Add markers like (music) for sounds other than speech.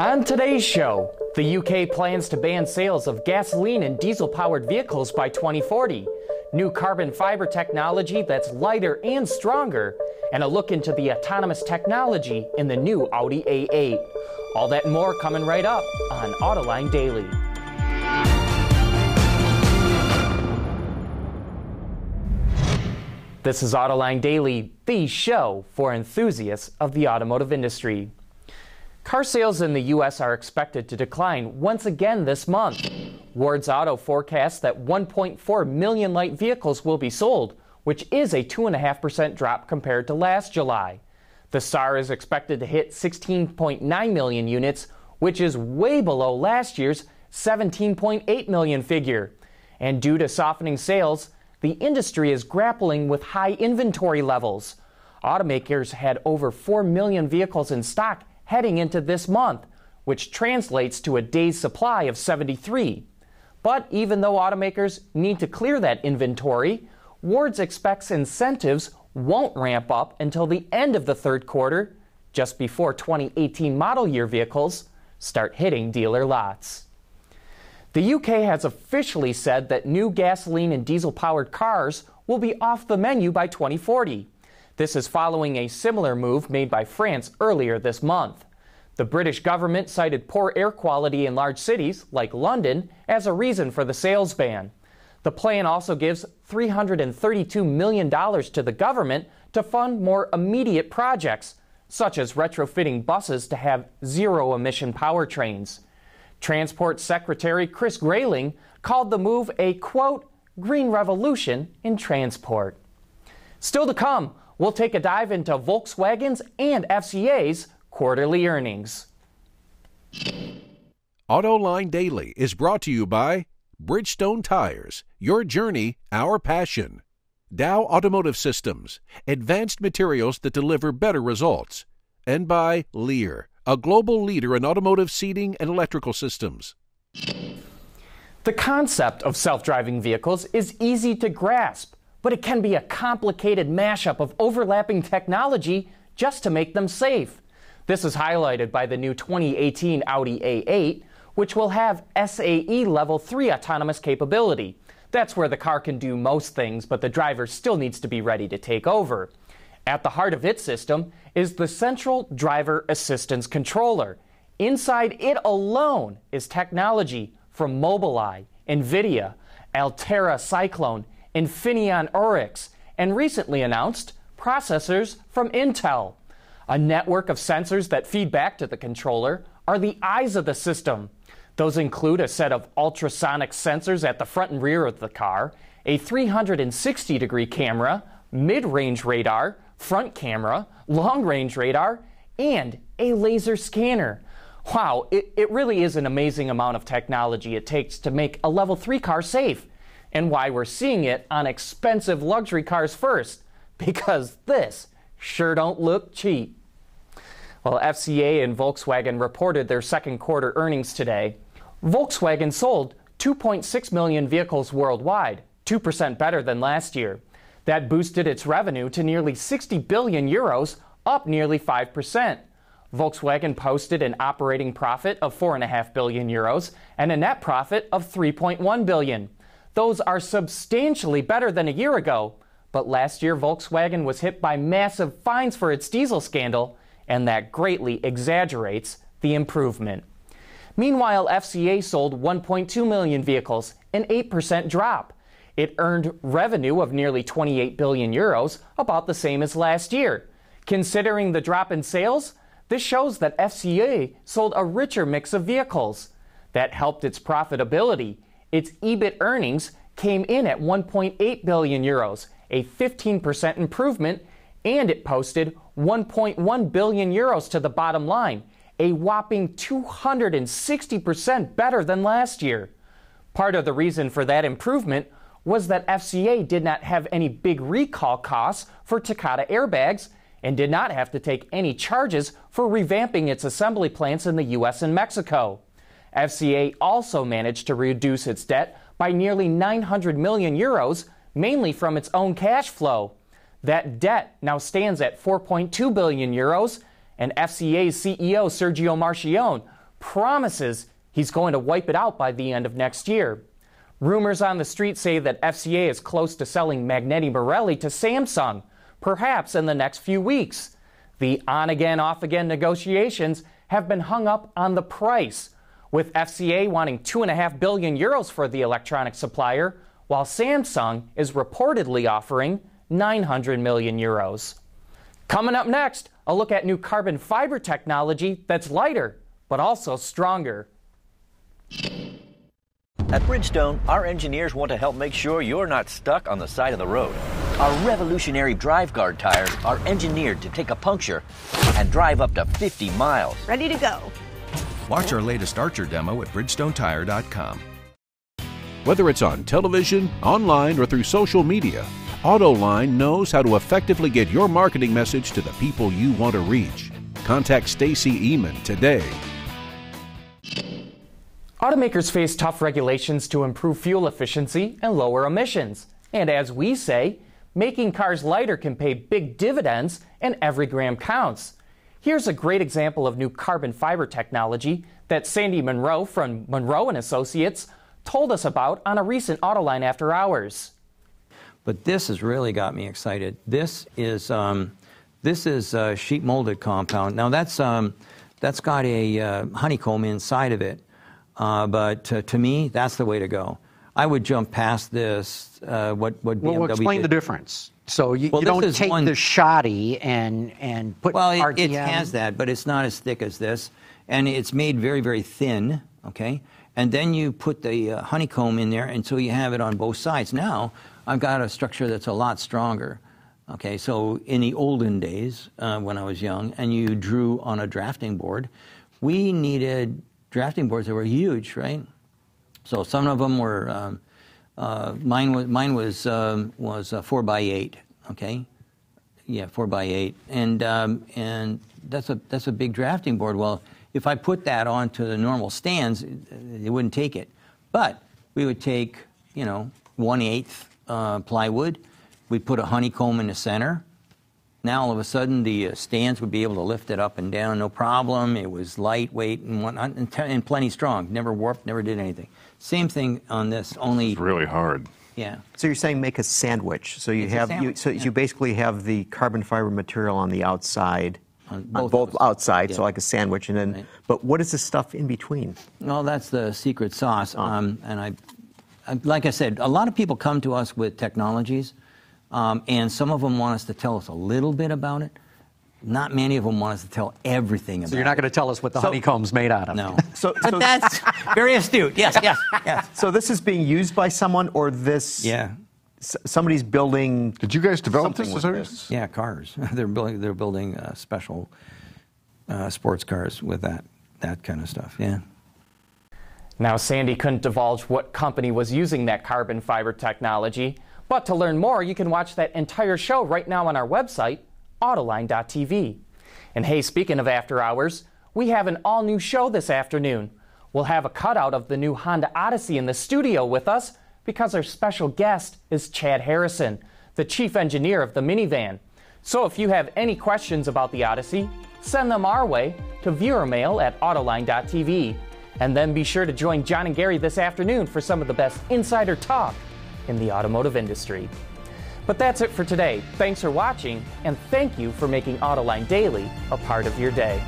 On today's show, the UK plans to ban sales of gasoline and diesel powered vehicles by 2040, new carbon fiber technology that's lighter and stronger, and a look into the autonomous technology in the new Audi A8. All that and more coming right up on Autoline Daily. This is Autoline Daily, the show for enthusiasts of the automotive industry. Car sales in the U.S. are expected to decline once again this month. Ward's Auto forecasts that 1.4 million light vehicles will be sold, which is a 2.5% drop compared to last July. The SAAR is expected to hit 16.9 million units, which is way below last year's 17.8 million figure. And due to softening sales, the industry is grappling with high inventory levels. Automakers had over 4 million vehicles in stock heading into this month, which translates to a day's supply of 73. But even though automakers need to clear that inventory, Wards expects incentives won't ramp up until the end of the third quarter, just before 2018 model year vehicles start hitting dealer lots. The UK has officially said that new gasoline and diesel powered cars will be off the menu by 2040. This is following a similar move made by France earlier this month. The British government cited poor air quality in large cities, like London, as a reason for the sales ban. The plan also gives $332 million to the government to fund more immediate projects, such as retrofitting buses to have zero emission powertrains. Transport Secretary Chris Grayling called the move a quote, green revolution in transport. Still to come, we'll take a dive into Volkswagen's and FCA's quarterly earnings. AutoLine Daily is brought to you by Bridgestone Tires, your journey, our passion. Dow Automotive Systems, advanced materials that deliver better results. And by Lear a global leader in automotive seating and electrical systems. The concept of self driving vehicles is easy to grasp, but it can be a complicated mashup of overlapping technology just to make them safe. This is highlighted by the new 2018 Audi A8, which will have SAE Level 3 autonomous capability. That's where the car can do most things, but the driver still needs to be ready to take over. At the heart of its system is the Central Driver Assistance Controller. Inside it alone is technology from Mobileye, NVIDIA, Altera Cyclone, Infineon Aurix, and recently announced processors from Intel. A network of sensors that feed back to the controller are the eyes of the system. Those include a set of ultrasonic sensors at the front and rear of the car, a 360 degree camera, mid range radar, front camera, long range radar, and a laser scanner. Wow, it, it really is an amazing amount of technology it takes to make a level 3 car safe, and why we're seeing it on expensive luxury cars first, because this sure don't look cheap. Well, FCA and Volkswagen reported their second quarter earnings today. Volkswagen sold 2.6 million vehicles worldwide, 2% better than last year. That boosted its revenue to nearly 60 billion euros, up nearly 5%. Volkswagen posted an operating profit of 4.5 billion euros and a net profit of 3.1 billion. Those are substantially better than a year ago, but last year Volkswagen was hit by massive fines for its diesel scandal, and that greatly exaggerates the improvement. Meanwhile, FCA sold 1.2 million vehicles, an 8% drop. It earned revenue of nearly 28 billion euros, about the same as last year. Considering the drop in sales, this shows that FCA sold a richer mix of vehicles. That helped its profitability. Its EBIT earnings came in at 1.8 billion euros, a 15% improvement, and it posted 1.1 billion euros to the bottom line, a whopping 260% better than last year. Part of the reason for that improvement was that FCA did not have any big recall costs for Takata airbags and did not have to take any charges for revamping its assembly plants in the US and Mexico. FCA also managed to reduce its debt by nearly 900 million euros, mainly from its own cash flow. That debt now stands at 4.2 billion euros, and FCA's CEO Sergio Marchionne promises he's going to wipe it out by the end of next year. Rumors on the street say that FCA is close to selling Magneti Marelli to Samsung, perhaps in the next few weeks. The on again, off again negotiations have been hung up on the price, with FCA wanting 2.5 billion euros for the electronic supplier, while Samsung is reportedly offering 900 million euros. Coming up next, a look at new carbon fiber technology that's lighter, but also stronger. At Bridgestone, our engineers want to help make sure you're not stuck on the side of the road. Our revolutionary drive guard tires are engineered to take a puncture and drive up to 50 miles. Ready to go. Watch our latest Archer demo at BridgestoneTire.com. Whether it's on television, online, or through social media, AutoLine knows how to effectively get your marketing message to the people you want to reach. Contact Stacy Eman today. Automakers face tough regulations to improve fuel efficiency and lower emissions. And as we say, making cars lighter can pay big dividends and every gram counts. Here's a great example of new carbon fiber technology that Sandy Munro from Munro and Associates told us about on a recent Autoline After Hours. But this has really got me excited. This is um, this is a sheet molded compound. Now that's um, that's got a uh, honeycomb inside of it. Uh, but uh, to me, that's the way to go. I would jump past this. Uh, what what BMW well, explain did. the difference. So you, Well, you don't take one- the shoddy and and put Well, it, it has that, but it's not as thick as this, and it's made very very thin. Okay, and then you put the uh, honeycomb in there, and so you have it on both sides. Now I've got a structure that's a lot stronger. Okay, so in the olden days uh, when I was young, and you drew on a drafting board, we needed drafting boards that were huge, right? So some of them were. Um, uh, mine was mine was um, was four by eight. Okay, yeah, four by eight, and um, and that's a that's a big drafting board. Well, if I put that onto the normal stands, it wouldn't take it. But we would take you know one eighth uh, plywood. We'd put a honeycomb in the center. Now all of a sudden the uh, stands would be able to lift it up and down, no problem. It was lightweight and whatnot, and, t- and plenty strong. Never warped, never did anything. Same thing on this, only It's really hard. yeah. So you're saying make a sandwich. So you It's a have you, sandwich, so yeah. you basically have the carbon fiber material on the outside, On on both both, of us. outside, so Yeah. like a sandwich, and then. Right. But what is the stuff in between? Well, that's the secret sauce. Oh. Um, and I, I, like I said, a lot of people come to us with technologies, um, and some of them want us to tell us a little bit about it. Not many of them want us to tell everything about it. So you're not going to tell us what the So- honeycomb's made out of. No. (laughs) So, But so, that's (laughs) Very astute. Yes, yes, yes. so this is being used by someone, or this? Yeah. s- somebody's building. Did you guys develop Something this? with Is this. Yeah, cars. (laughs) they're building. They're building uh, special uh, sports cars with that that kind of stuff. Yeah. Now, Sandy couldn't divulge what company was using that carbon fiber technology, but to learn more, you can watch that entire show right now on our website, Autoline.tv. And hey, speaking of after hours, we have an all new show this afternoon. We'll have a cutout of the new Honda Odyssey in the studio with us because our special guest is Chad Harrison, the chief engineer of the minivan. So if you have any questions about the Odyssey, send them our way to viewermail at Autoline.tv. And then be sure to join John and Gary this afternoon for some of the best insider talk in the automotive industry. But that's it for today. Thanks for watching, and thank you for making Autoline Daily a part of your day.